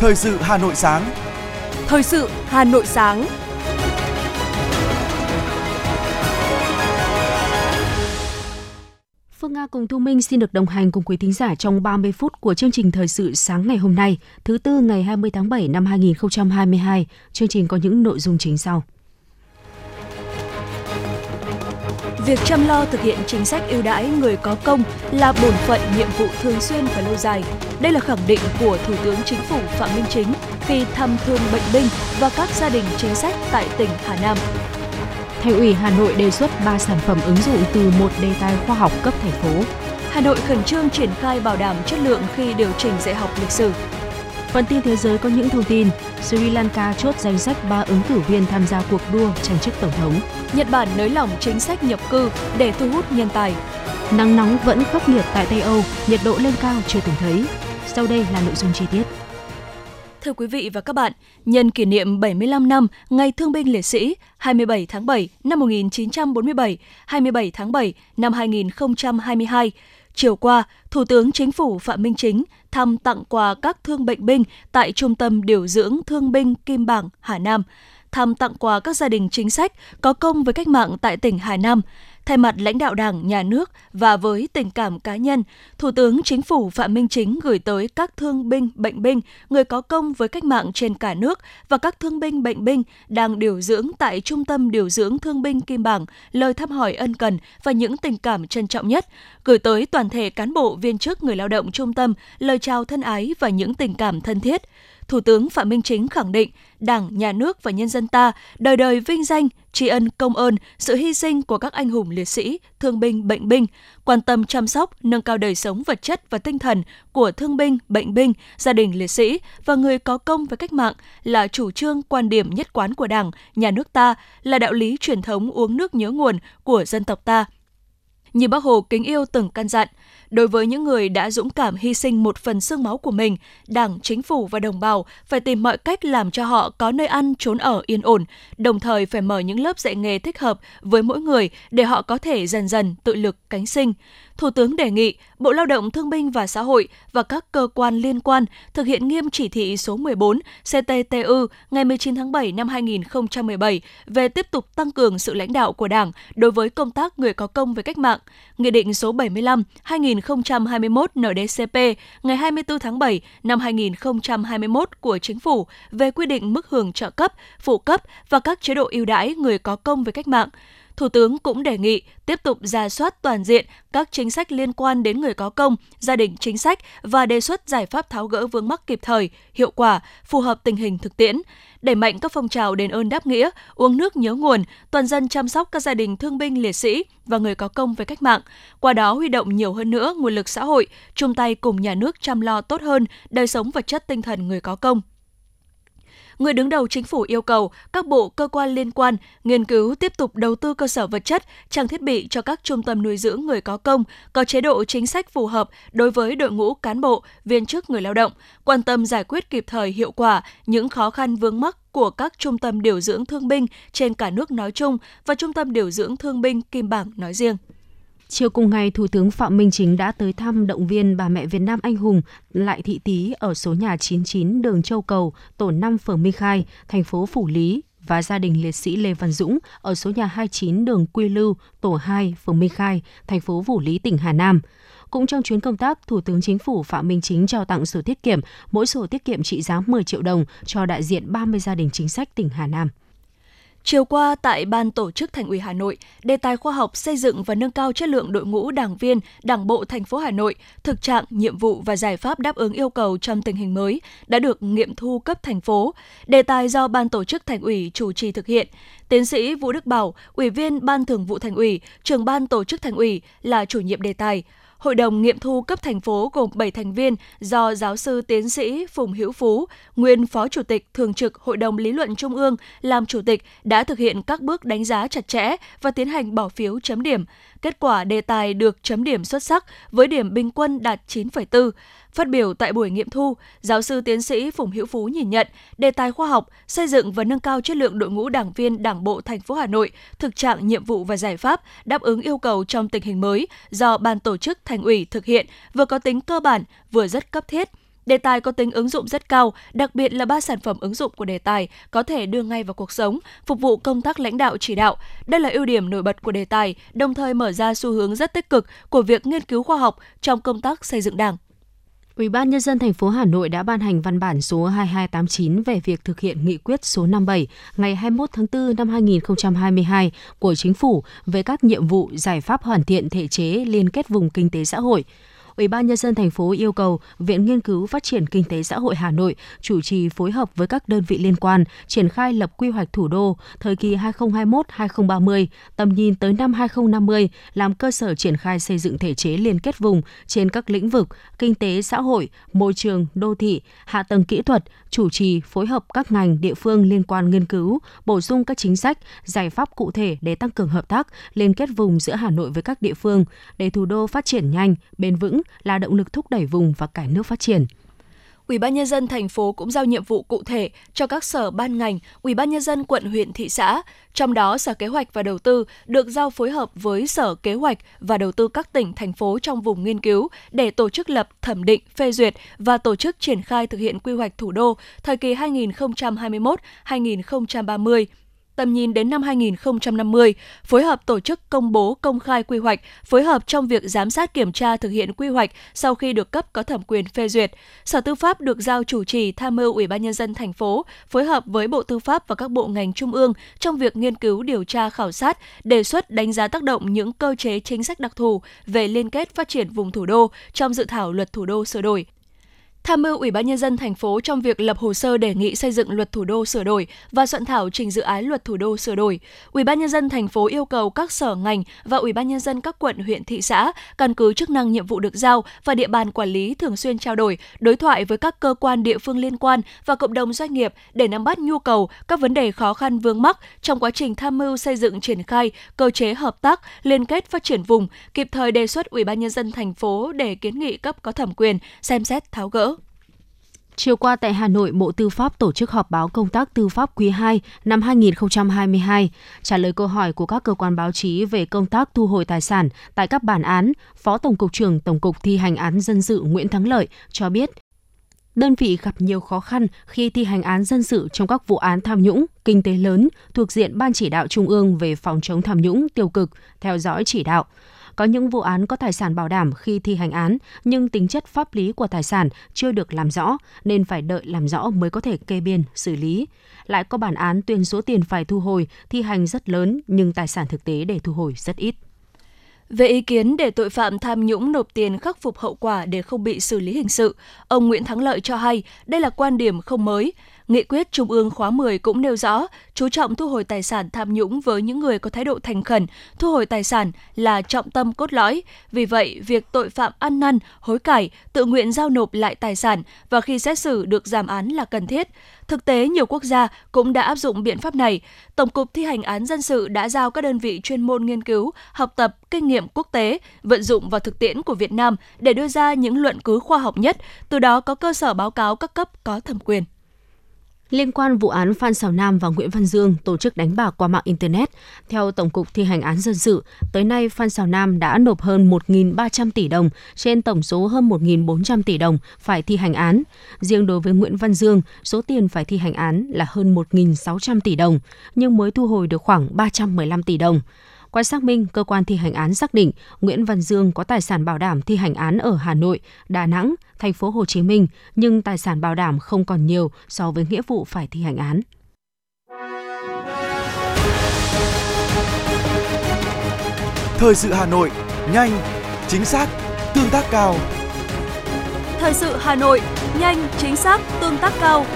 Thời sự Hà Nội sáng. Thời sự Hà Nội sáng. Phương Nga cùng Thu Minh xin được đồng hành cùng quý thính giả trong 30 phút của chương trình Thời sự sáng ngày hôm nay, thứ tư ngày 20 tháng 7 năm 2022. Chương trình có những nội dung chính sau. Việc chăm lo thực hiện chính sách ưu đãi người có công là bổn phận nhiệm vụ thường xuyên và lâu dài. Đây là khẳng định của Thủ tướng Chính phủ Phạm Minh Chính khi thăm thương bệnh binh và các gia đình chính sách tại tỉnh Hà Nam. Thành ủy Hà Nội đề xuất 3 sản phẩm ứng dụng từ một đề tài khoa học cấp thành phố. Hà Nội khẩn trương triển khai bảo đảm chất lượng khi điều chỉnh dạy học lịch sử. Phần tin thế giới có những thông tin, Sri Lanka chốt danh sách 3 ứng cử viên tham gia cuộc đua tranh chức tổng thống. Nhật Bản nới lỏng chính sách nhập cư để thu hút nhân tài. Nắng nóng vẫn khốc liệt tại Tây Âu, nhiệt độ lên cao chưa từng thấy. Sau đây là nội dung chi tiết. Thưa quý vị và các bạn, nhân kỷ niệm 75 năm Ngày Thương binh Liệt sĩ 27 tháng 7 năm 1947, 27 tháng 7 năm 2022, chiều qua, Thủ tướng Chính phủ Phạm Minh Chính thăm tặng quà các thương bệnh binh tại Trung tâm Điều dưỡng Thương binh Kim Bảng, Hà Nam, thăm tặng quà các gia đình chính sách có công với cách mạng tại tỉnh Hà Nam, Thay mặt lãnh đạo Đảng, Nhà nước và với tình cảm cá nhân, Thủ tướng Chính phủ Phạm Minh Chính gửi tới các thương binh, bệnh binh, người có công với cách mạng trên cả nước và các thương binh, bệnh binh đang điều dưỡng tại Trung tâm Điều dưỡng Thương binh Kim Bảng lời thăm hỏi ân cần và những tình cảm trân trọng nhất, gửi tới toàn thể cán bộ viên chức người lao động trung tâm lời chào thân ái và những tình cảm thân thiết. Thủ tướng Phạm Minh Chính khẳng định Đảng, Nhà nước và nhân dân ta đời đời vinh danh, tri ân công ơn sự hy sinh của các anh hùng liệt sĩ, thương binh, bệnh binh, quan tâm chăm sóc, nâng cao đời sống vật chất và tinh thần của thương binh, bệnh binh, gia đình liệt sĩ và người có công với cách mạng là chủ trương quan điểm nhất quán của Đảng, Nhà nước ta, là đạo lý truyền thống uống nước nhớ nguồn của dân tộc ta. Như bác Hồ kính yêu từng căn dặn, Đối với những người đã dũng cảm hy sinh một phần xương máu của mình, Đảng, Chính phủ và đồng bào phải tìm mọi cách làm cho họ có nơi ăn, trốn ở yên ổn, đồng thời phải mở những lớp dạy nghề thích hợp với mỗi người để họ có thể dần dần tự lực cánh sinh. Thủ tướng đề nghị Bộ Lao động Thương binh và Xã hội và các cơ quan liên quan thực hiện nghiêm chỉ thị số 14 CTTU ngày 19 tháng 7 năm 2017 về tiếp tục tăng cường sự lãnh đạo của Đảng đối với công tác người có công với cách mạng, Nghị định số 75 2021 NDCP ngày 24 tháng 7 năm 2021 của Chính phủ về quy định mức hưởng trợ cấp, phụ cấp và các chế độ ưu đãi người có công với cách mạng. Thủ tướng cũng đề nghị tiếp tục ra soát toàn diện các chính sách liên quan đến người có công, gia đình chính sách và đề xuất giải pháp tháo gỡ vướng mắc kịp thời, hiệu quả, phù hợp tình hình thực tiễn, đẩy mạnh các phong trào đền ơn đáp nghĩa, uống nước nhớ nguồn, toàn dân chăm sóc các gia đình thương binh liệt sĩ và người có công với cách mạng. Qua đó huy động nhiều hơn nữa nguồn lực xã hội, chung tay cùng nhà nước chăm lo tốt hơn đời sống vật chất tinh thần người có công người đứng đầu chính phủ yêu cầu các bộ cơ quan liên quan nghiên cứu tiếp tục đầu tư cơ sở vật chất, trang thiết bị cho các trung tâm nuôi dưỡng người có công, có chế độ chính sách phù hợp đối với đội ngũ cán bộ, viên chức người lao động, quan tâm giải quyết kịp thời hiệu quả những khó khăn vướng mắc của các trung tâm điều dưỡng thương binh trên cả nước nói chung và trung tâm điều dưỡng thương binh Kim Bảng nói riêng. Chiều cùng ngày, Thủ tướng Phạm Minh Chính đã tới thăm động viên bà mẹ Việt Nam anh hùng Lại Thị Tý ở số nhà 99 đường Châu Cầu, tổ 5 phường Minh Khai, thành phố Phủ Lý và gia đình liệt sĩ Lê Văn Dũng ở số nhà 29 đường Quy Lưu, tổ 2, phường Minh Khai, thành phố Phủ Lý, tỉnh Hà Nam. Cũng trong chuyến công tác, Thủ tướng Chính phủ Phạm Minh Chính trao tặng sổ tiết kiệm, mỗi sổ tiết kiệm trị giá 10 triệu đồng cho đại diện 30 gia đình chính sách tỉnh Hà Nam. Chiều qua tại Ban tổ chức Thành ủy Hà Nội, đề tài khoa học xây dựng và nâng cao chất lượng đội ngũ đảng viên, Đảng bộ thành phố Hà Nội, thực trạng, nhiệm vụ và giải pháp đáp ứng yêu cầu trong tình hình mới đã được nghiệm thu cấp thành phố. Đề tài do Ban tổ chức Thành ủy chủ trì thực hiện. Tiến sĩ Vũ Đức Bảo, Ủy viên Ban Thường vụ Thành ủy, trưởng Ban tổ chức Thành ủy là chủ nhiệm đề tài. Hội đồng nghiệm thu cấp thành phố gồm 7 thành viên do giáo sư tiến sĩ Phùng Hữu Phú, nguyên Phó Chủ tịch Thường trực Hội đồng Lý luận Trung ương làm chủ tịch đã thực hiện các bước đánh giá chặt chẽ và tiến hành bỏ phiếu chấm điểm. Kết quả đề tài được chấm điểm xuất sắc với điểm bình quân đạt 9,4. Phát biểu tại buổi nghiệm thu, giáo sư tiến sĩ Phùng Hữu Phú nhìn nhận đề tài khoa học, xây dựng và nâng cao chất lượng đội ngũ đảng viên Đảng bộ thành phố Hà Nội, thực trạng nhiệm vụ và giải pháp đáp ứng yêu cầu trong tình hình mới do ban tổ chức thành ủy thực hiện vừa có tính cơ bản vừa rất cấp thiết Đề tài có tính ứng dụng rất cao, đặc biệt là ba sản phẩm ứng dụng của đề tài có thể đưa ngay vào cuộc sống, phục vụ công tác lãnh đạo chỉ đạo. Đây là ưu điểm nổi bật của đề tài, đồng thời mở ra xu hướng rất tích cực của việc nghiên cứu khoa học trong công tác xây dựng Đảng. Ủy ban nhân dân thành phố Hà Nội đã ban hành văn bản số 2289 về việc thực hiện nghị quyết số 57 ngày 21 tháng 4 năm 2022 của chính phủ về các nhiệm vụ giải pháp hoàn thiện thể chế liên kết vùng kinh tế xã hội. Ủy ban nhân dân thành phố yêu cầu Viện Nghiên cứu Phát triển Kinh tế Xã hội Hà Nội chủ trì phối hợp với các đơn vị liên quan triển khai lập quy hoạch thủ đô thời kỳ 2021-2030, tầm nhìn tới năm 2050 làm cơ sở triển khai xây dựng thể chế liên kết vùng trên các lĩnh vực kinh tế xã hội, môi trường, đô thị, hạ tầng kỹ thuật, chủ trì phối hợp các ngành địa phương liên quan nghiên cứu, bổ sung các chính sách, giải pháp cụ thể để tăng cường hợp tác, liên kết vùng giữa Hà Nội với các địa phương để thủ đô phát triển nhanh, bền vững, là động lực thúc đẩy vùng và cả nước phát triển. Ủy ban nhân dân thành phố cũng giao nhiệm vụ cụ thể cho các sở ban ngành, Ủy ban nhân dân quận huyện thị xã, trong đó Sở Kế hoạch và Đầu tư được giao phối hợp với Sở Kế hoạch và Đầu tư các tỉnh thành phố trong vùng nghiên cứu để tổ chức lập, thẩm định, phê duyệt và tổ chức triển khai thực hiện quy hoạch thủ đô thời kỳ 2021-2030 tầm nhìn đến năm 2050, phối hợp tổ chức công bố công khai quy hoạch, phối hợp trong việc giám sát kiểm tra thực hiện quy hoạch sau khi được cấp có thẩm quyền phê duyệt. Sở Tư pháp được giao chủ trì tham mưu Ủy ban nhân dân thành phố phối hợp với Bộ Tư pháp và các bộ ngành trung ương trong việc nghiên cứu điều tra khảo sát, đề xuất đánh giá tác động những cơ chế chính sách đặc thù về liên kết phát triển vùng thủ đô trong dự thảo luật thủ đô sửa đổi tham mưu Ủy ban nhân dân thành phố trong việc lập hồ sơ đề nghị xây dựng luật thủ đô sửa đổi và soạn thảo trình dự án luật thủ đô sửa đổi. Ủy ban nhân dân thành phố yêu cầu các sở ngành và Ủy ban nhân dân các quận, huyện, thị xã căn cứ chức năng nhiệm vụ được giao và địa bàn quản lý thường xuyên trao đổi, đối thoại với các cơ quan địa phương liên quan và cộng đồng doanh nghiệp để nắm bắt nhu cầu, các vấn đề khó khăn vướng mắc trong quá trình tham mưu xây dựng triển khai cơ chế hợp tác liên kết phát triển vùng, kịp thời đề xuất Ủy ban nhân dân thành phố để kiến nghị cấp có thẩm quyền xem xét tháo gỡ. Chiều qua tại Hà Nội, Bộ Tư pháp tổ chức họp báo công tác tư pháp quý 2 năm 2022. Trả lời câu hỏi của các cơ quan báo chí về công tác thu hồi tài sản tại các bản án, Phó Tổng cục trưởng Tổng cục thi hành án dân sự Nguyễn Thắng Lợi cho biết, đơn vị gặp nhiều khó khăn khi thi hành án dân sự trong các vụ án tham nhũng, kinh tế lớn thuộc diện Ban chỉ đạo Trung ương về phòng chống tham nhũng tiêu cực, theo dõi chỉ đạo. Có những vụ án có tài sản bảo đảm khi thi hành án, nhưng tính chất pháp lý của tài sản chưa được làm rõ, nên phải đợi làm rõ mới có thể kê biên, xử lý. Lại có bản án tuyên số tiền phải thu hồi, thi hành rất lớn, nhưng tài sản thực tế để thu hồi rất ít. Về ý kiến để tội phạm tham nhũng nộp tiền khắc phục hậu quả để không bị xử lý hình sự, ông Nguyễn Thắng Lợi cho hay đây là quan điểm không mới. Nghị quyết Trung ương khóa 10 cũng nêu rõ, chú trọng thu hồi tài sản tham nhũng với những người có thái độ thành khẩn, thu hồi tài sản là trọng tâm cốt lõi. Vì vậy, việc tội phạm ăn năn, hối cải, tự nguyện giao nộp lại tài sản và khi xét xử được giảm án là cần thiết. Thực tế, nhiều quốc gia cũng đã áp dụng biện pháp này. Tổng cục thi hành án dân sự đã giao các đơn vị chuyên môn nghiên cứu, học tập kinh nghiệm quốc tế, vận dụng vào thực tiễn của Việt Nam để đưa ra những luận cứ khoa học nhất, từ đó có cơ sở báo cáo các cấp có thẩm quyền. Liên quan vụ án Phan Xào Nam và Nguyễn Văn Dương tổ chức đánh bạc qua mạng Internet, theo Tổng cục Thi hành án dân sự, tới nay Phan Xào Nam đã nộp hơn 1.300 tỷ đồng trên tổng số hơn 1.400 tỷ đồng phải thi hành án. Riêng đối với Nguyễn Văn Dương, số tiền phải thi hành án là hơn 1.600 tỷ đồng, nhưng mới thu hồi được khoảng 315 tỷ đồng. Qua xác minh, cơ quan thi hành án xác định Nguyễn Văn Dương có tài sản bảo đảm thi hành án ở Hà Nội, Đà Nẵng, thành phố Hồ Chí Minh, nhưng tài sản bảo đảm không còn nhiều so với nghĩa vụ phải thi hành án. Thời sự Hà Nội, nhanh, chính xác, tương tác cao. Thời sự Hà Nội, nhanh, chính xác, tương tác cao.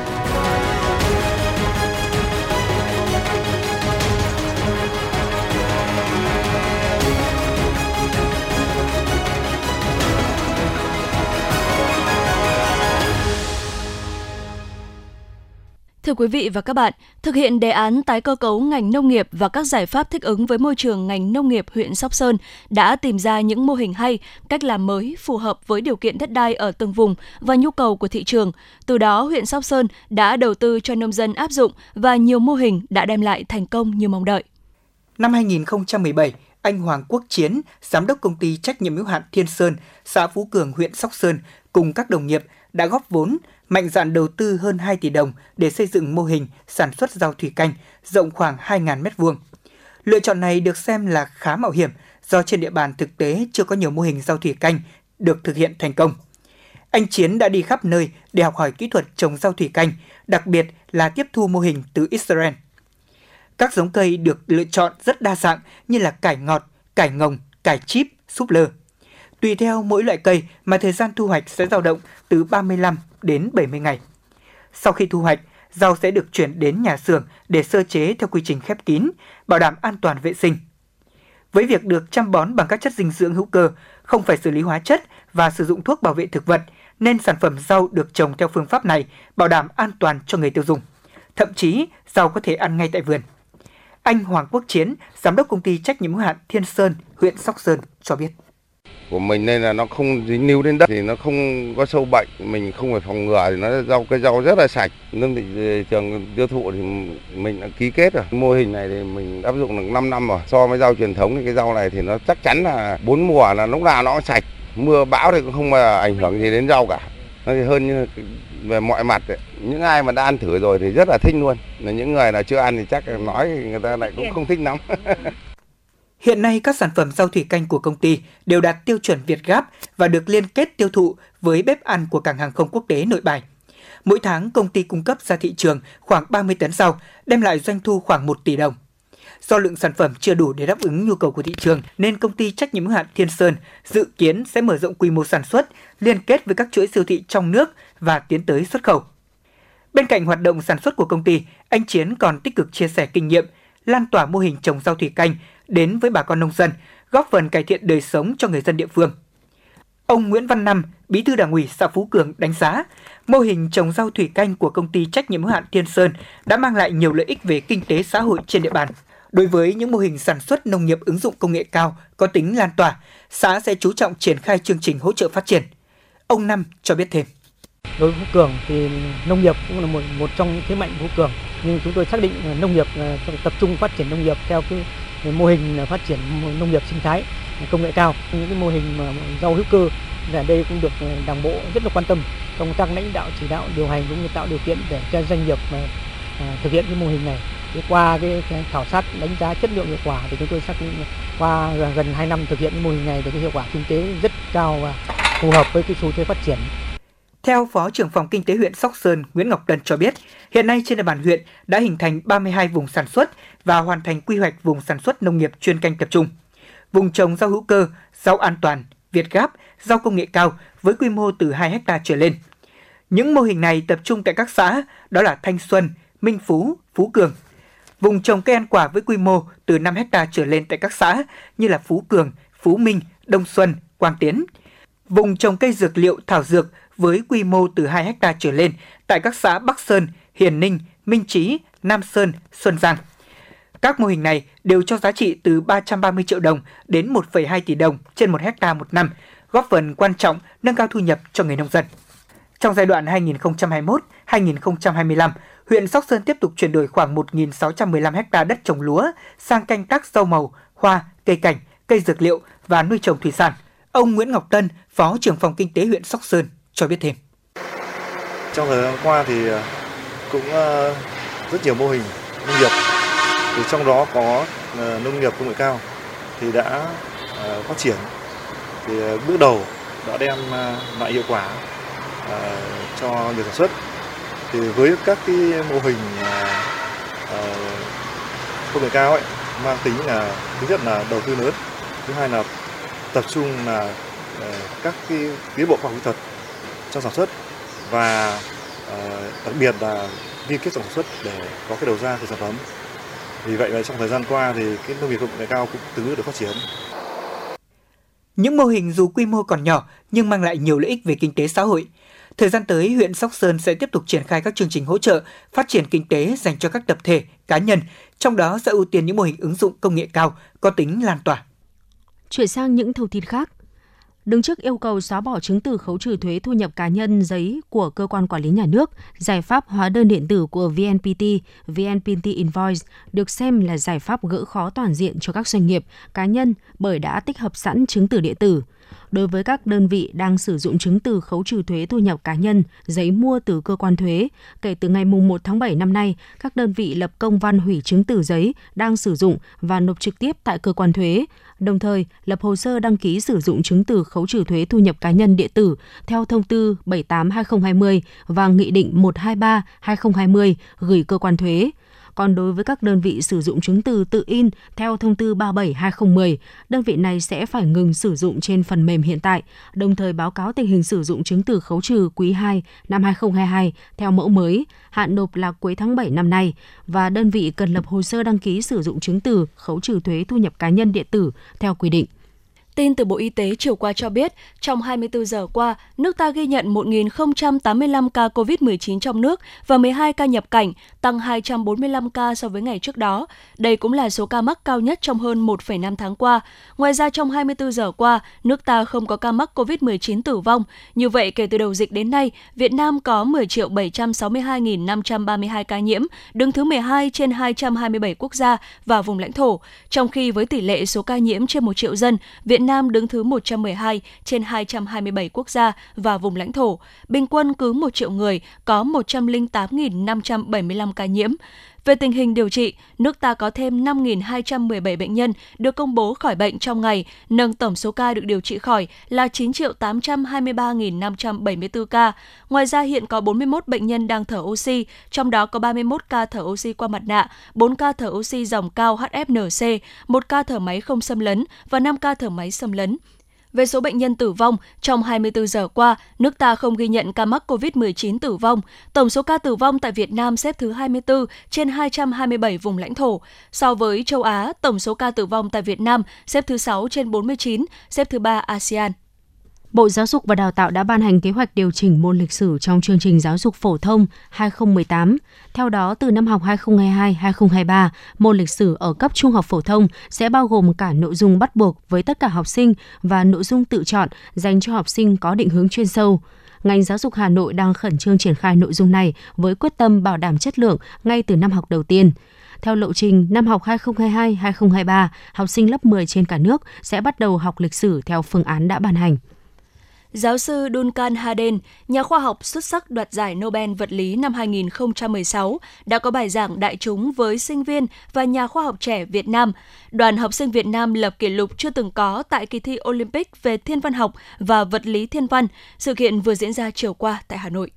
Thưa quý vị và các bạn, thực hiện đề án tái cơ cấu ngành nông nghiệp và các giải pháp thích ứng với môi trường ngành nông nghiệp huyện Sóc Sơn đã tìm ra những mô hình hay, cách làm mới phù hợp với điều kiện đất đai ở từng vùng và nhu cầu của thị trường. Từ đó, huyện Sóc Sơn đã đầu tư cho nông dân áp dụng và nhiều mô hình đã đem lại thành công như mong đợi. Năm 2017, anh Hoàng Quốc Chiến, giám đốc công ty trách nhiệm hữu hạn Thiên Sơn, xã Phú Cường, huyện Sóc Sơn cùng các đồng nghiệp đã góp vốn mạnh dạn đầu tư hơn 2 tỷ đồng để xây dựng mô hình sản xuất rau thủy canh rộng khoảng 2.000 m2. Lựa chọn này được xem là khá mạo hiểm do trên địa bàn thực tế chưa có nhiều mô hình rau thủy canh được thực hiện thành công. Anh Chiến đã đi khắp nơi để học hỏi kỹ thuật trồng rau thủy canh, đặc biệt là tiếp thu mô hình từ Israel. Các giống cây được lựa chọn rất đa dạng như là cải ngọt, cải ngồng, cải chip, súp lơ. Tùy theo mỗi loại cây mà thời gian thu hoạch sẽ dao động từ 35 đến 70 ngày. Sau khi thu hoạch, rau sẽ được chuyển đến nhà xưởng để sơ chế theo quy trình khép kín, bảo đảm an toàn vệ sinh. Với việc được chăm bón bằng các chất dinh dưỡng hữu cơ, không phải xử lý hóa chất và sử dụng thuốc bảo vệ thực vật, nên sản phẩm rau được trồng theo phương pháp này bảo đảm an toàn cho người tiêu dùng. Thậm chí, rau có thể ăn ngay tại vườn. Anh Hoàng Quốc Chiến, giám đốc công ty trách nhiệm hữu hạn Thiên Sơn, huyện Sóc Sơn cho biết của mình nên là nó không dính níu đến đất thì nó không có sâu bệnh mình không phải phòng ngừa thì nó rau cây rau rất là sạch. Lương thị trường tiêu thụ thì mình đã ký kết rồi. Mô hình này thì mình áp dụng được 5 năm rồi. So với rau truyền thống thì cái rau này thì nó chắc chắn là bốn mùa là lúc nào nó cũng sạch. Mưa bão thì cũng không mà ảnh hưởng gì đến rau cả. Nó thì hơn như về mọi mặt ấy. những ai mà đã ăn thử rồi thì rất là thích luôn. Là những người là chưa ăn thì chắc nói người ta lại cũng không thích lắm Hiện nay các sản phẩm rau thủy canh của công ty đều đạt tiêu chuẩn Việt gáp và được liên kết tiêu thụ với bếp ăn của cảng hàng không quốc tế Nội Bài. Mỗi tháng công ty cung cấp ra thị trường khoảng 30 tấn rau, đem lại doanh thu khoảng 1 tỷ đồng. Do lượng sản phẩm chưa đủ để đáp ứng nhu cầu của thị trường nên công ty trách nhiệm hữu hạn Thiên Sơn dự kiến sẽ mở rộng quy mô sản xuất, liên kết với các chuỗi siêu thị trong nước và tiến tới xuất khẩu. Bên cạnh hoạt động sản xuất của công ty, anh Chiến còn tích cực chia sẻ kinh nghiệm, lan tỏa mô hình trồng rau thủy canh đến với bà con nông dân, góp phần cải thiện đời sống cho người dân địa phương. Ông Nguyễn Văn Năm, Bí thư Đảng ủy xã Phú Cường đánh giá, mô hình trồng rau thủy canh của công ty trách nhiệm hữu hạn Thiên Sơn đã mang lại nhiều lợi ích về kinh tế xã hội trên địa bàn. Đối với những mô hình sản xuất nông nghiệp ứng dụng công nghệ cao có tính lan tỏa, xã sẽ chú trọng triển khai chương trình hỗ trợ phát triển. Ông Năm cho biết thêm. Đối với Phú Cường thì nông nghiệp cũng là một một trong những thế mạnh của Phú Cường, nhưng chúng tôi xác định nông nghiệp à, tập trung phát triển nông nghiệp theo cái mô hình phát triển nông nghiệp sinh thái công nghệ cao. Những cái mô hình mà rau hữu cơ là đây cũng được ờ, đảng bộ rất là quan tâm công tác lãnh đạo chỉ đạo điều hành cũng như tạo điều kiện để cho doanh nghiệp mà ờ, thực hiện cái mô hình này. Thì qua cái, cái khảo sát đánh giá chất lượng hiệu quả thì chúng tôi xác định qua gần 2 năm thực hiện cái mô hình này thì cái hiệu quả kinh tế rất cao và phù hợp với cái xu thế phát triển theo Phó trưởng phòng Kinh tế huyện Sóc Sơn Nguyễn Ngọc Tân cho biết, hiện nay trên địa bàn huyện đã hình thành 32 vùng sản xuất và hoàn thành quy hoạch vùng sản xuất nông nghiệp chuyên canh tập trung. Vùng trồng rau hữu cơ, rau an toàn, Việt Gáp, rau công nghệ cao với quy mô từ 2 hecta trở lên. Những mô hình này tập trung tại các xã đó là Thanh Xuân, Minh Phú, Phú Cường. Vùng trồng cây ăn quả với quy mô từ 5 hecta trở lên tại các xã như là Phú Cường, Phú Minh, Đông Xuân, Quang Tiến. Vùng trồng cây dược liệu thảo dược với quy mô từ 2 hecta trở lên tại các xã Bắc Sơn, Hiền Ninh, Minh Trí, Nam Sơn, Xuân Giang. Các mô hình này đều cho giá trị từ 330 triệu đồng đến 1,2 tỷ đồng trên 1 hecta một năm, góp phần quan trọng nâng cao thu nhập cho người nông dân. Trong giai đoạn 2021-2025, huyện Sóc Sơn tiếp tục chuyển đổi khoảng 1.615 hecta đất trồng lúa sang canh tác rau màu, hoa, cây cảnh, cây dược liệu và nuôi trồng thủy sản. Ông Nguyễn Ngọc Tân, Phó trưởng phòng kinh tế huyện Sóc Sơn cho biết thêm. Trong thời gian qua thì ờ, cũng ờ, rất nhiều mô hình nông nghiệp, thì trong đó có ờ, nông nghiệp công nghệ cao thì đã phát triển. Thì bước đầu đã đem lại hiệu quả cho việc sản xuất. Thì với các cái mô hình công nghệ cao ấy mang tính là thứ nhất là đầu tư lớn thứ hai là tập trung là các cái tiến bộ khoa học kỹ thuật trong sản xuất và uh, đặc biệt là liên kết sản xuất để có cái đầu ra của sản phẩm. Vì vậy là trong thời gian qua thì cái nông nghiệp công nghệ cao cũng từng bước được phát triển. Những mô hình dù quy mô còn nhỏ nhưng mang lại nhiều lợi ích về kinh tế xã hội. Thời gian tới, huyện Sóc Sơn sẽ tiếp tục triển khai các chương trình hỗ trợ phát triển kinh tế dành cho các tập thể, cá nhân, trong đó sẽ ưu tiên những mô hình ứng dụng công nghệ cao có tính lan tỏa. Chuyển sang những thông tin khác, Đứng trước yêu cầu xóa bỏ chứng từ khấu trừ thuế thu nhập cá nhân giấy của cơ quan quản lý nhà nước, giải pháp hóa đơn điện tử của VNPT, VNPT Invoice được xem là giải pháp gỡ khó toàn diện cho các doanh nghiệp, cá nhân bởi đã tích hợp sẵn chứng từ điện tử. Đối với các đơn vị đang sử dụng chứng từ khấu trừ thuế thu nhập cá nhân, giấy mua từ cơ quan thuế, kể từ ngày 1 tháng 7 năm nay, các đơn vị lập công văn hủy chứng từ giấy đang sử dụng và nộp trực tiếp tại cơ quan thuế, đồng thời, lập hồ sơ đăng ký sử dụng chứng từ khấu trừ thuế thu nhập cá nhân điện tử theo thông tư 78/2020 và nghị định 123/2020 gửi cơ quan thuế. Còn đối với các đơn vị sử dụng chứng từ tự in theo thông tư 37/2010, đơn vị này sẽ phải ngừng sử dụng trên phần mềm hiện tại, đồng thời báo cáo tình hình sử dụng chứng từ khấu trừ quý 2 năm 2022 theo mẫu mới, hạn nộp là cuối tháng 7 năm nay và đơn vị cần lập hồ sơ đăng ký sử dụng chứng từ khấu trừ thuế thu nhập cá nhân điện tử theo quy định. Tin từ Bộ Y tế chiều qua cho biết, trong 24 giờ qua, nước ta ghi nhận 1.085 ca COVID-19 trong nước và 12 ca nhập cảnh, tăng 245 ca so với ngày trước đó. Đây cũng là số ca mắc cao nhất trong hơn 1,5 tháng qua. Ngoài ra, trong 24 giờ qua, nước ta không có ca mắc COVID-19 tử vong. Như vậy, kể từ đầu dịch đến nay, Việt Nam có 10 762.532 ca nhiễm, đứng thứ 12 trên 227 quốc gia và vùng lãnh thổ. Trong khi với tỷ lệ số ca nhiễm trên 1 triệu dân, Việt Nam đứng thứ 112 trên 227 quốc gia và vùng lãnh thổ. Bình quân cứ 1 triệu người có 108.575 ca nhiễm. Về tình hình điều trị, nước ta có thêm 5.217 bệnh nhân được công bố khỏi bệnh trong ngày, nâng tổng số ca được điều trị khỏi là 9 823.574 ca. Ngoài ra hiện có 41 bệnh nhân đang thở oxy, trong đó có 31 ca thở oxy qua mặt nạ, 4 ca thở oxy dòng cao HFNC, 1 ca thở máy không xâm lấn và 5 ca thở máy xâm lấn. Về số bệnh nhân tử vong, trong 24 giờ qua, nước ta không ghi nhận ca mắc COVID-19 tử vong. Tổng số ca tử vong tại Việt Nam xếp thứ 24 trên 227 vùng lãnh thổ. So với châu Á, tổng số ca tử vong tại Việt Nam xếp thứ 6 trên 49, xếp thứ 3 ASEAN. Bộ Giáo dục và Đào tạo đã ban hành kế hoạch điều chỉnh môn lịch sử trong chương trình giáo dục phổ thông 2018. Theo đó, từ năm học 2022-2023, môn lịch sử ở cấp trung học phổ thông sẽ bao gồm cả nội dung bắt buộc với tất cả học sinh và nội dung tự chọn dành cho học sinh có định hướng chuyên sâu ngành giáo dục Hà Nội đang khẩn trương triển khai nội dung này với quyết tâm bảo đảm chất lượng ngay từ năm học đầu tiên. Theo lộ trình, năm học 2022-2023, học sinh lớp 10 trên cả nước sẽ bắt đầu học lịch sử theo phương án đã ban hành. Giáo sư Duncan Hayden, nhà khoa học xuất sắc đoạt giải Nobel vật lý năm 2016, đã có bài giảng đại chúng với sinh viên và nhà khoa học trẻ Việt Nam. Đoàn học sinh Việt Nam lập kỷ lục chưa từng có tại kỳ thi Olympic về thiên văn học và vật lý thiên văn. Sự kiện vừa diễn ra chiều qua tại Hà Nội.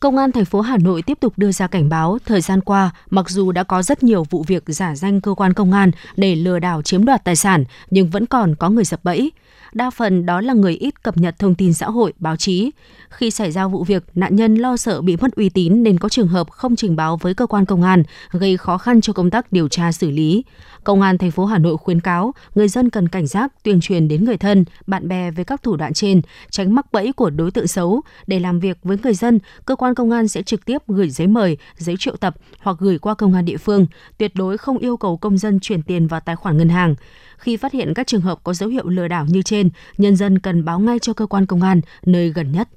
Công an thành phố Hà Nội tiếp tục đưa ra cảnh báo, thời gian qua, mặc dù đã có rất nhiều vụ việc giả danh cơ quan công an để lừa đảo chiếm đoạt tài sản, nhưng vẫn còn có người sập bẫy đa phần đó là người ít cập nhật thông tin xã hội, báo chí. Khi xảy ra vụ việc, nạn nhân lo sợ bị mất uy tín nên có trường hợp không trình báo với cơ quan công an, gây khó khăn cho công tác điều tra xử lý. Công an thành phố Hà Nội khuyến cáo người dân cần cảnh giác tuyên truyền đến người thân, bạn bè về các thủ đoạn trên, tránh mắc bẫy của đối tượng xấu. Để làm việc với người dân, cơ quan công an sẽ trực tiếp gửi giấy mời, giấy triệu tập hoặc gửi qua công an địa phương, tuyệt đối không yêu cầu công dân chuyển tiền vào tài khoản ngân hàng. Khi phát hiện các trường hợp có dấu hiệu lừa đảo như trên, nhân dân cần báo ngay cho cơ quan công an nơi gần nhất.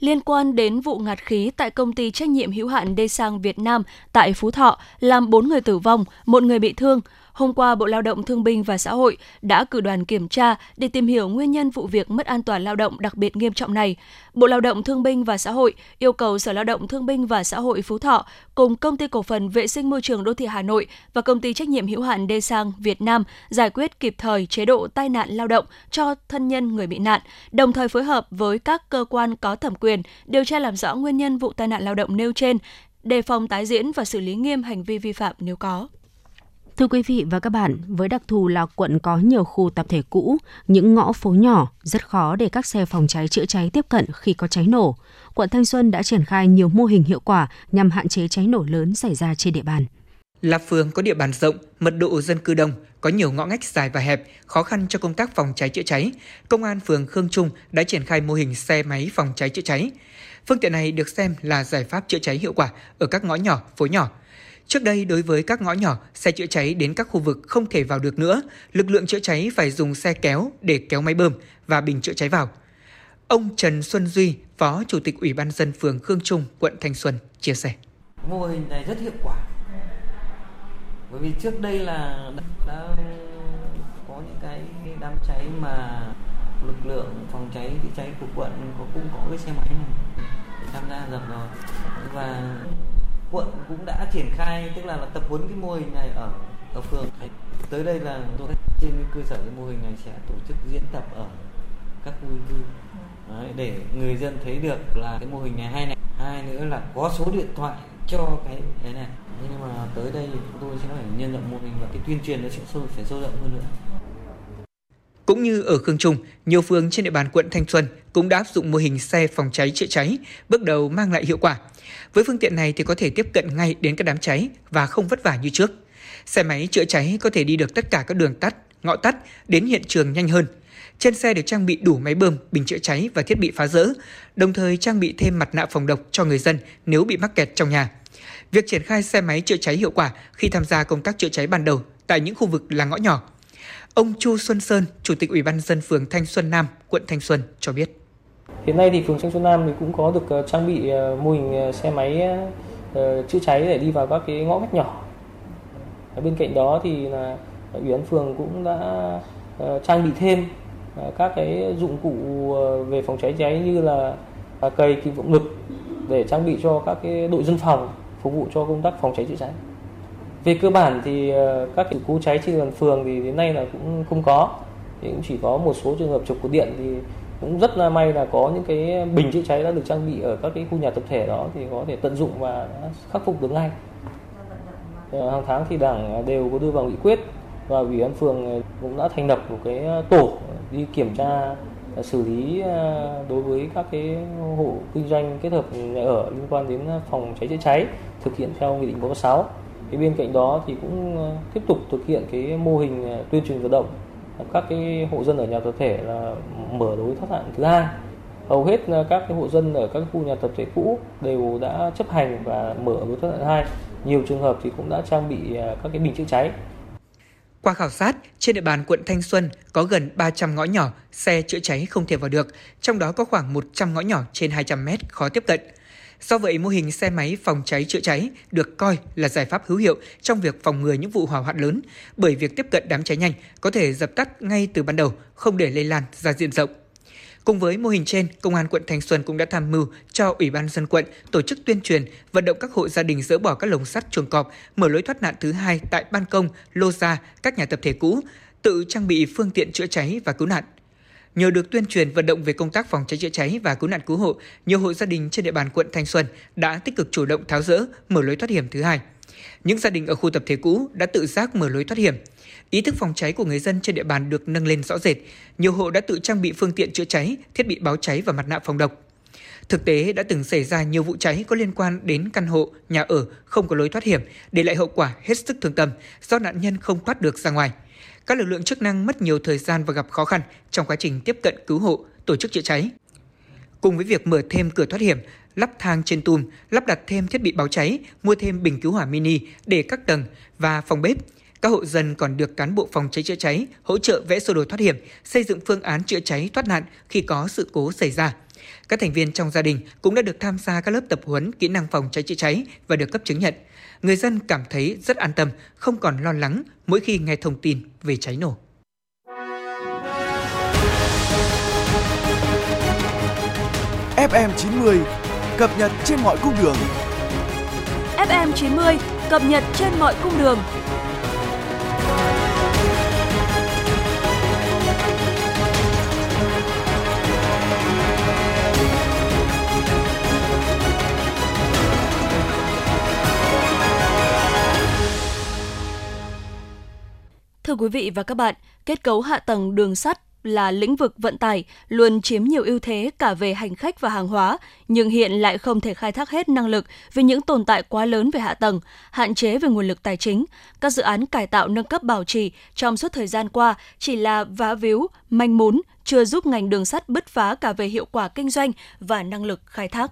Liên quan đến vụ ngạt khí tại công ty trách nhiệm hữu hạn Đê Sang Việt Nam tại Phú Thọ, làm 4 người tử vong, một người bị thương, hôm qua Bộ Lao động Thương binh và Xã hội đã cử đoàn kiểm tra để tìm hiểu nguyên nhân vụ việc mất an toàn lao động đặc biệt nghiêm trọng này. Bộ Lao động Thương binh và Xã hội yêu cầu Sở Lao động Thương binh và Xã hội Phú Thọ cùng Công ty Cổ phần Vệ sinh Môi trường Đô thị Hà Nội và Công ty Trách nhiệm hữu hạn Đê Sang Việt Nam giải quyết kịp thời chế độ tai nạn lao động cho thân nhân người bị nạn, đồng thời phối hợp với các cơ quan có thẩm quyền điều tra làm rõ nguyên nhân vụ tai nạn lao động nêu trên, đề phòng tái diễn và xử lý nghiêm hành vi vi phạm nếu có. Thưa quý vị và các bạn, với đặc thù là quận có nhiều khu tập thể cũ, những ngõ phố nhỏ rất khó để các xe phòng cháy chữa cháy tiếp cận khi có cháy nổ. Quận Thanh Xuân đã triển khai nhiều mô hình hiệu quả nhằm hạn chế cháy nổ lớn xảy ra trên địa bàn. Là phường có địa bàn rộng, mật độ dân cư đông, có nhiều ngõ ngách dài và hẹp, khó khăn cho công tác phòng cháy chữa cháy. Công an phường Khương Trung đã triển khai mô hình xe máy phòng cháy chữa cháy. Phương tiện này được xem là giải pháp chữa cháy hiệu quả ở các ngõ nhỏ, phố nhỏ, Trước đây, đối với các ngõ nhỏ, xe chữa cháy đến các khu vực không thể vào được nữa, lực lượng chữa cháy phải dùng xe kéo để kéo máy bơm và bình chữa cháy vào. Ông Trần Xuân Duy, Phó Chủ tịch Ủy ban dân phường Khương Trung, quận Thanh Xuân chia sẻ. Mô hình này rất hiệu quả. Bởi vì trước đây là đã có những cái đám cháy mà lực lượng phòng cháy chữa cháy của quận có cũng có cái xe máy này tham gia dập rồi và quận cũng đã triển khai tức là, là tập huấn cái mô hình này ở ở phường. Tới đây là tôi trên cơ sở cái mô hình này sẽ tổ chức diễn tập ở các khu cư. Đấy, để người dân thấy được là cái mô hình này hay này. Hai nữa là có số điện thoại cho cái cái này. Nhưng mà tới đây chúng tôi sẽ phải nhân rộng mô hình và cái tuyên truyền nó sẽ sâu phải sâu rộng hơn nữa cũng như ở Khương Trung, nhiều phường trên địa bàn quận Thanh Xuân cũng đã áp dụng mô hình xe phòng cháy chữa cháy, bước đầu mang lại hiệu quả. Với phương tiện này thì có thể tiếp cận ngay đến các đám cháy và không vất vả như trước. Xe máy chữa cháy có thể đi được tất cả các đường tắt, ngõ tắt đến hiện trường nhanh hơn. Trên xe được trang bị đủ máy bơm, bình chữa cháy và thiết bị phá rỡ, đồng thời trang bị thêm mặt nạ phòng độc cho người dân nếu bị mắc kẹt trong nhà. Việc triển khai xe máy chữa cháy hiệu quả khi tham gia công tác chữa cháy ban đầu tại những khu vực là ngõ nhỏ. Ông Chu Xuân Sơn, Chủ tịch Ủy ban dân phường Thanh Xuân Nam, quận Thanh Xuân cho biết. Hiện nay thì phường Thanh Xuân Nam thì cũng có được ờ, trang bị ờ, mô hình ờ, xe máy chữa cháy để đi vào các cái ngõ ngách nhỏ. Bên cạnh đó thì là ủy ban phường cũng đã trang bị thêm các cái dụng cụ về phòng cháy cháy như là à, cây kim cộng lực để trang bị cho các cái đội dân phòng phục vụ cho công tác phòng cháy chữa cháy. Về cơ bản thì ờ, các sự cố cháy trên bàn phường thì đến nay là cũng không có. Thì cũng chỉ có một số trường hợp trục cột điện thì cũng rất là may là có những cái bình chữa cháy đã được trang bị ở các cái khu nhà tập thể đó thì có thể tận dụng và khắc phục được ngay. Ờ, hàng tháng thì đảng đều có đưa vào nghị quyết và ủy ban phường ờ, cũng đã thành lập một cái tổ đi kiểm tra xử lý đối với các cái hộ kinh doanh kết hợp nhà ở liên quan đến phòng cháy chữa cháy thực hiện theo nghị định 46 thì bên cạnh đó thì cũng ờ, tiếp tục thực hiện cái mô hình ờ, tuyên truyền vận động. Các cái hộ dân ở nhà tập thể là mở lối thoát nạn thứ hai hầu hết các cái hộ dân ở các khu nhà tập thể cũ đều đã chấp hành và mở lối thoát nạn hai. Nhiều trường hợp thì cũng đã trang bị ờ, các cái bình chữa cháy. Qua khảo sát, trên địa bàn quận Thanh Xuân có gần 300 ngõ nhỏ xe chữa cháy không thể vào được, trong đó có khoảng 100 ngõ nhỏ trên 200 mét khó tiếp cận. Do vậy, mô hình xe máy phòng cháy chữa cháy được coi là giải pháp hữu hiệu trong việc phòng ngừa những vụ hỏa hoạn lớn, bởi việc tiếp cận đám cháy nhanh có thể dập tắt ngay từ ban đầu, không để lây lan ra diện rộng. Cùng với mô hình trên, Công an quận Thanh Xuân cũng đã tham mưu cho Ủy ban dân quận tổ chức tuyên truyền, vận động các hộ gia đình dỡ bỏ các lồng sắt chuồng cọp, mở lối thoát nạn thứ hai tại ban công, lô gia các nhà tập thể cũ, tự trang bị phương tiện chữa cháy và cứu nạn. Nhờ được tuyên truyền vận động về công tác phòng cháy chữa cháy và cứu nạn cứu hộ, nhiều hộ gia đình trên địa bàn quận Thanh Xuân đã tích cực chủ động tháo rỡ, mở lối thoát hiểm thứ hai. Những gia đình ở khu tập thể cũ đã tự giác mở lối thoát hiểm. Ý thức phòng cháy của người dân trên địa bàn được nâng lên rõ rệt. Nhiều hộ đã tự trang bị phương tiện chữa cháy, thiết bị báo cháy và mặt nạ phòng độc. Thực tế đã từng xảy ra nhiều vụ cháy có liên quan đến căn hộ, nhà ở không có lối thoát hiểm, để lại hậu quả hết sức thương tâm do nạn nhân không thoát được ra ngoài các lực lượng chức năng mất nhiều thời gian và gặp khó khăn trong quá trình tiếp cận cứu hộ, tổ chức chữa cháy. Cùng với việc mở thêm cửa thoát hiểm, lắp thang trên tùm, lắp đặt thêm thiết bị báo cháy, mua thêm bình cứu hỏa mini để các tầng và phòng bếp, các hộ dân còn được cán bộ phòng cháy chữa cháy hỗ trợ vẽ sơ đồ thoát hiểm, xây dựng phương án chữa cháy thoát nạn khi có sự cố xảy ra. Các thành viên trong gia đình cũng đã được tham gia các lớp tập huấn kỹ năng phòng cháy chữa cháy và được cấp chứng nhận người dân cảm thấy rất an tâm, không còn lo lắng mỗi khi nghe thông tin về cháy nổ. FM90 cập nhật trên mọi cung đường. FM90 cập nhật trên mọi cung đường. Thưa quý vị và các bạn, kết cấu hạ tầng đường sắt là lĩnh vực vận tải luôn chiếm nhiều ưu thế cả về hành khách và hàng hóa, nhưng hiện lại không thể khai thác hết năng lực vì những tồn tại quá lớn về hạ tầng, hạn chế về nguồn lực tài chính. Các dự án cải tạo nâng cấp bảo trì trong suốt thời gian qua chỉ là vá víu, manh mún, chưa giúp ngành đường sắt bứt phá cả về hiệu quả kinh doanh và năng lực khai thác.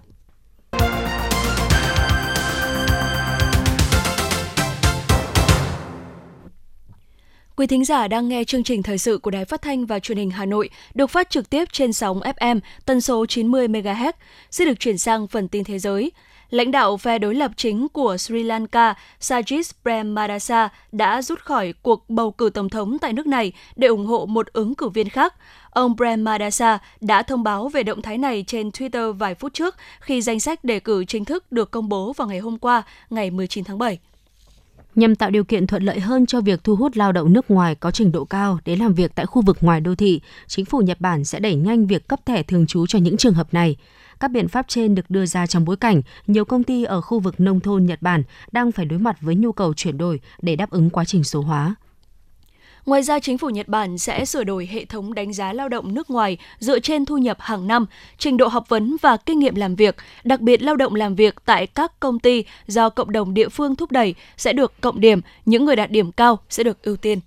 Quý thính giả đang nghe chương trình thời sự của Đài Phát thanh và Truyền hình Hà Nội được phát trực tiếp trên sóng FM tần số 90 MHz. sẽ được chuyển sang phần tin thế giới. lãnh đạo phe đối lập chính của Sri Lanka Sajid Premadasa đã rút khỏi cuộc bầu cử tổng thống tại nước này để ủng hộ một ứng cử viên khác. Ông Premadasa đã thông báo về động thái này trên Twitter vài phút trước khi danh sách đề cử chính thức được công bố vào ngày hôm qua, ngày 19 tháng 7 nhằm tạo điều kiện thuận lợi hơn cho việc thu hút lao động nước ngoài có trình độ cao đến làm việc tại khu vực ngoài đô thị, chính phủ Nhật Bản sẽ đẩy nhanh việc cấp thẻ thường trú cho những trường hợp này. Các biện pháp trên được đưa ra trong bối cảnh nhiều công ty ở khu vực nông thôn Nhật Bản đang phải đối mặt với nhu cầu chuyển đổi để đáp ứng quá trình số hóa. Ngoài ra, chính phủ Nhật Bản sẽ sửa đổi hệ thống đánh giá lao động nước ngoài dựa trên thu nhập hàng năm, trình độ học vấn và kinh nghiệm làm việc, đặc biệt lao động làm việc tại các công ty do cộng đồng địa phương thúc đẩy sẽ được cộng điểm, những người đạt điểm cao sẽ được ưu tiên.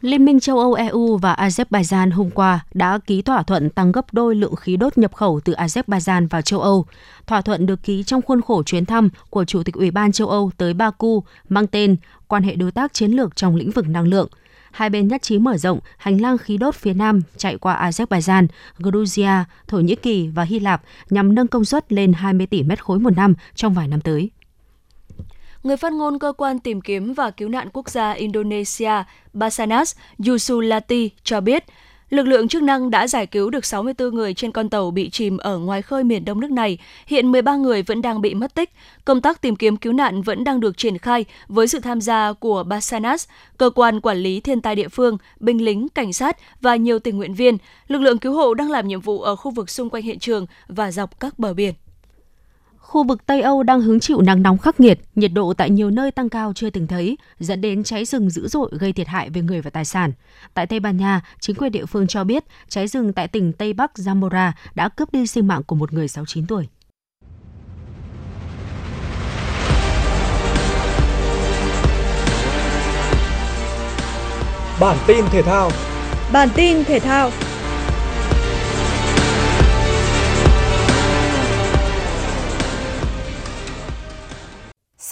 Liên minh châu Âu EU và Azerbaijan hôm qua đã ký thỏa thuận tăng gấp đôi lượng khí đốt nhập khẩu từ Azerbaijan vào châu Âu. Thỏa thuận được ký trong khuôn khổ chuyến thăm của Chủ tịch Ủy ban châu Âu tới Baku mang tên Quan hệ đối tác chiến lược trong lĩnh vực năng lượng – hai bên nhất trí mở rộng hành lang khí đốt phía Nam chạy qua Azerbaijan, Georgia, Thổ Nhĩ Kỳ và Hy Lạp nhằm nâng công suất lên 20 tỷ mét khối một năm trong vài năm tới. Người phát ngôn cơ quan tìm kiếm và cứu nạn quốc gia Indonesia Basarnas Yusulati cho biết, Lực lượng chức năng đã giải cứu được 64 người trên con tàu bị chìm ở ngoài khơi miền đông nước này. Hiện 13 người vẫn đang bị mất tích. Công tác tìm kiếm cứu nạn vẫn đang được triển khai với sự tham gia của Basanas, cơ quan quản lý thiên tai địa phương, binh lính, cảnh sát và nhiều tình nguyện viên. Lực lượng cứu hộ đang làm nhiệm vụ ở khu vực xung quanh hiện trường và dọc các bờ biển. Khu vực Tây Âu đang hứng chịu nắng nóng khắc nghiệt, nhiệt độ tại nhiều nơi tăng cao chưa từng thấy, dẫn đến cháy rừng dữ dội gây thiệt hại về người và tài sản. Tại Tây Ban Nha, chính quyền địa phương cho biết cháy rừng tại tỉnh Tây Bắc Zamora đã cướp đi sinh mạng của một người 69 tuổi. Bản tin thể thao Bản tin thể thao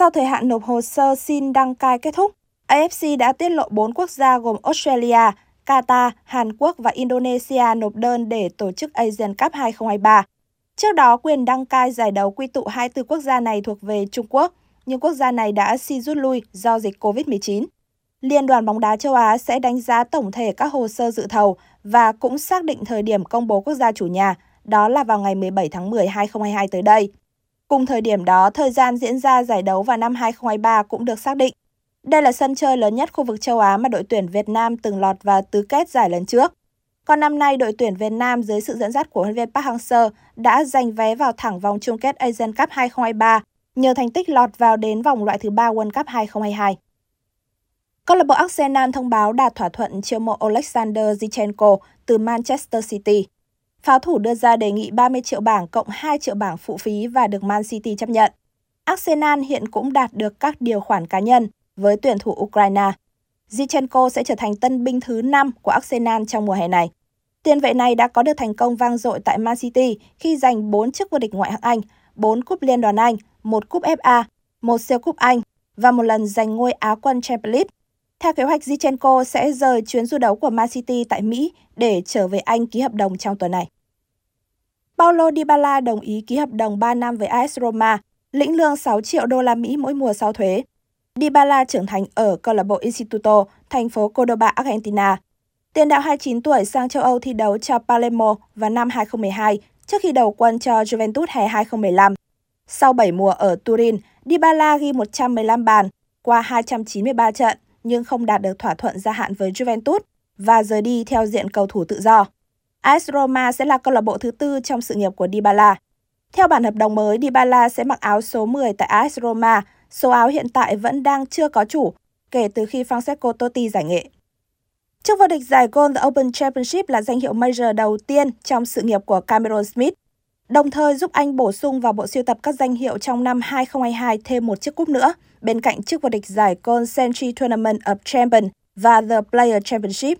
Sau thời hạn nộp hồ sơ xin đăng cai kết thúc, AFC đã tiết lộ 4 quốc gia gồm Australia, Qatar, Hàn Quốc và Indonesia nộp đơn để tổ chức Asian Cup 2023. Trước đó, quyền đăng cai giải đấu quy tụ 24 quốc gia này thuộc về Trung Quốc, nhưng quốc gia này đã xin rút lui do dịch COVID-19. Liên đoàn bóng đá châu Á sẽ đánh giá tổng thể các hồ sơ dự thầu và cũng xác định thời điểm công bố quốc gia chủ nhà, đó là vào ngày 17 tháng 10 2022 tới đây. Cùng thời điểm đó, thời gian diễn ra giải đấu vào năm 2023 cũng được xác định. Đây là sân chơi lớn nhất khu vực châu Á mà đội tuyển Việt Nam từng lọt vào tứ kết giải lần trước. Còn năm nay, đội tuyển Việt Nam dưới sự dẫn dắt của huấn luyện viên Park Hang-seo đã giành vé vào thẳng vòng chung kết Asian Cup 2023 nhờ thành tích lọt vào đến vòng loại thứ ba World Cup 2022. Câu lạc bộ Arsenal thông báo đạt thỏa thuận chiêu mộ Alexander Zinchenko từ Manchester City. Pháo thủ đưa ra đề nghị 30 triệu bảng cộng 2 triệu bảng phụ phí và được Man City chấp nhận. Arsenal hiện cũng đạt được các điều khoản cá nhân với tuyển thủ Ukraine. Zichenko sẽ trở thành tân binh thứ 5 của Arsenal trong mùa hè này. Tiền vệ này đã có được thành công vang dội tại Man City khi giành 4 chức vô địch ngoại hạng Anh, 4 cúp Liên đoàn Anh, 1 cúp FA, 1 siêu cúp Anh và một lần giành ngôi Á quân Champions League. Theo kế hoạch, Zichenko sẽ rời chuyến du đấu của Man City tại Mỹ để trở về Anh ký hợp đồng trong tuần này. Paulo Dybala đồng ý ký hợp đồng 3 năm với AS Roma, lĩnh lương 6 triệu đô la Mỹ mỗi mùa sau thuế. Dybala trưởng thành ở câu lạc bộ Instituto, thành phố Cordoba, Argentina. Tiền đạo 29 tuổi sang châu Âu thi đấu cho Palermo vào năm 2012 trước khi đầu quân cho Juventus hè 2015. Sau 7 mùa ở Turin, Dybala ghi 115 bàn qua 293 trận nhưng không đạt được thỏa thuận gia hạn với Juventus và rời đi theo diện cầu thủ tự do. AS Roma sẽ là câu lạc bộ thứ tư trong sự nghiệp của Dybala. Theo bản hợp đồng mới, Dybala sẽ mặc áo số 10 tại AS Roma. Số áo hiện tại vẫn đang chưa có chủ kể từ khi Francesco Totti giải nghệ. Chức vô địch giải Gold Open Championship là danh hiệu major đầu tiên trong sự nghiệp của Cameron Smith, đồng thời giúp anh bổ sung vào bộ siêu tập các danh hiệu trong năm 2022 thêm một chiếc cúp nữa, bên cạnh chức vô địch giải Gold Century Tournament of Champions và The Player Championship.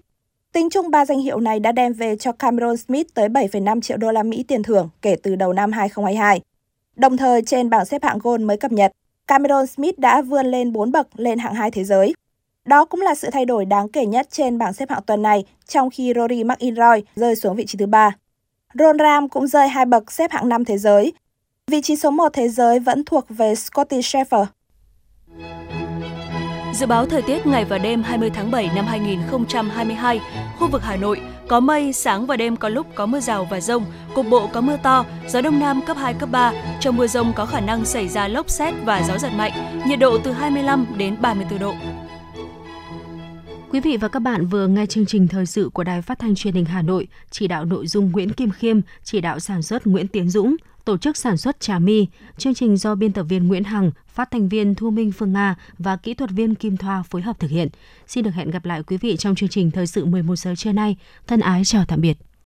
Tính chung ba danh hiệu này đã đem về cho Cameron Smith tới 7,5 triệu đô la Mỹ tiền thưởng kể từ đầu năm 2022. Đồng thời trên bảng xếp hạng Gold mới cập nhật, Cameron Smith đã vươn lên 4 bậc lên hạng 2 thế giới. Đó cũng là sự thay đổi đáng kể nhất trên bảng xếp hạng tuần này, trong khi Rory McIlroy rơi xuống vị trí thứ ba. Ron Ram cũng rơi hai bậc xếp hạng 5 thế giới. Vị trí số 1 thế giới vẫn thuộc về Scotty Scheffler. Dự báo thời tiết ngày và đêm 20 tháng 7 năm 2022, khu vực Hà Nội có mây, sáng và đêm có lúc có mưa rào và rông, cục bộ có mưa to, gió đông nam cấp 2, cấp 3. Trong mưa rông có khả năng xảy ra lốc xét và gió giật mạnh, nhiệt độ từ 25 đến 34 độ. Quý vị và các bạn vừa nghe chương trình thời sự của Đài Phát thanh Truyền hình Hà Nội, chỉ đạo nội dung Nguyễn Kim Khiêm, chỉ đạo sản xuất Nguyễn Tiến Dũng, tổ chức sản xuất Trà My. Chương trình do biên tập viên Nguyễn Hằng, phát thanh viên Thu Minh Phương Nga và kỹ thuật viên Kim Thoa phối hợp thực hiện. Xin được hẹn gặp lại quý vị trong chương trình thời sự 11 giờ trưa nay. Thân ái chào tạm biệt.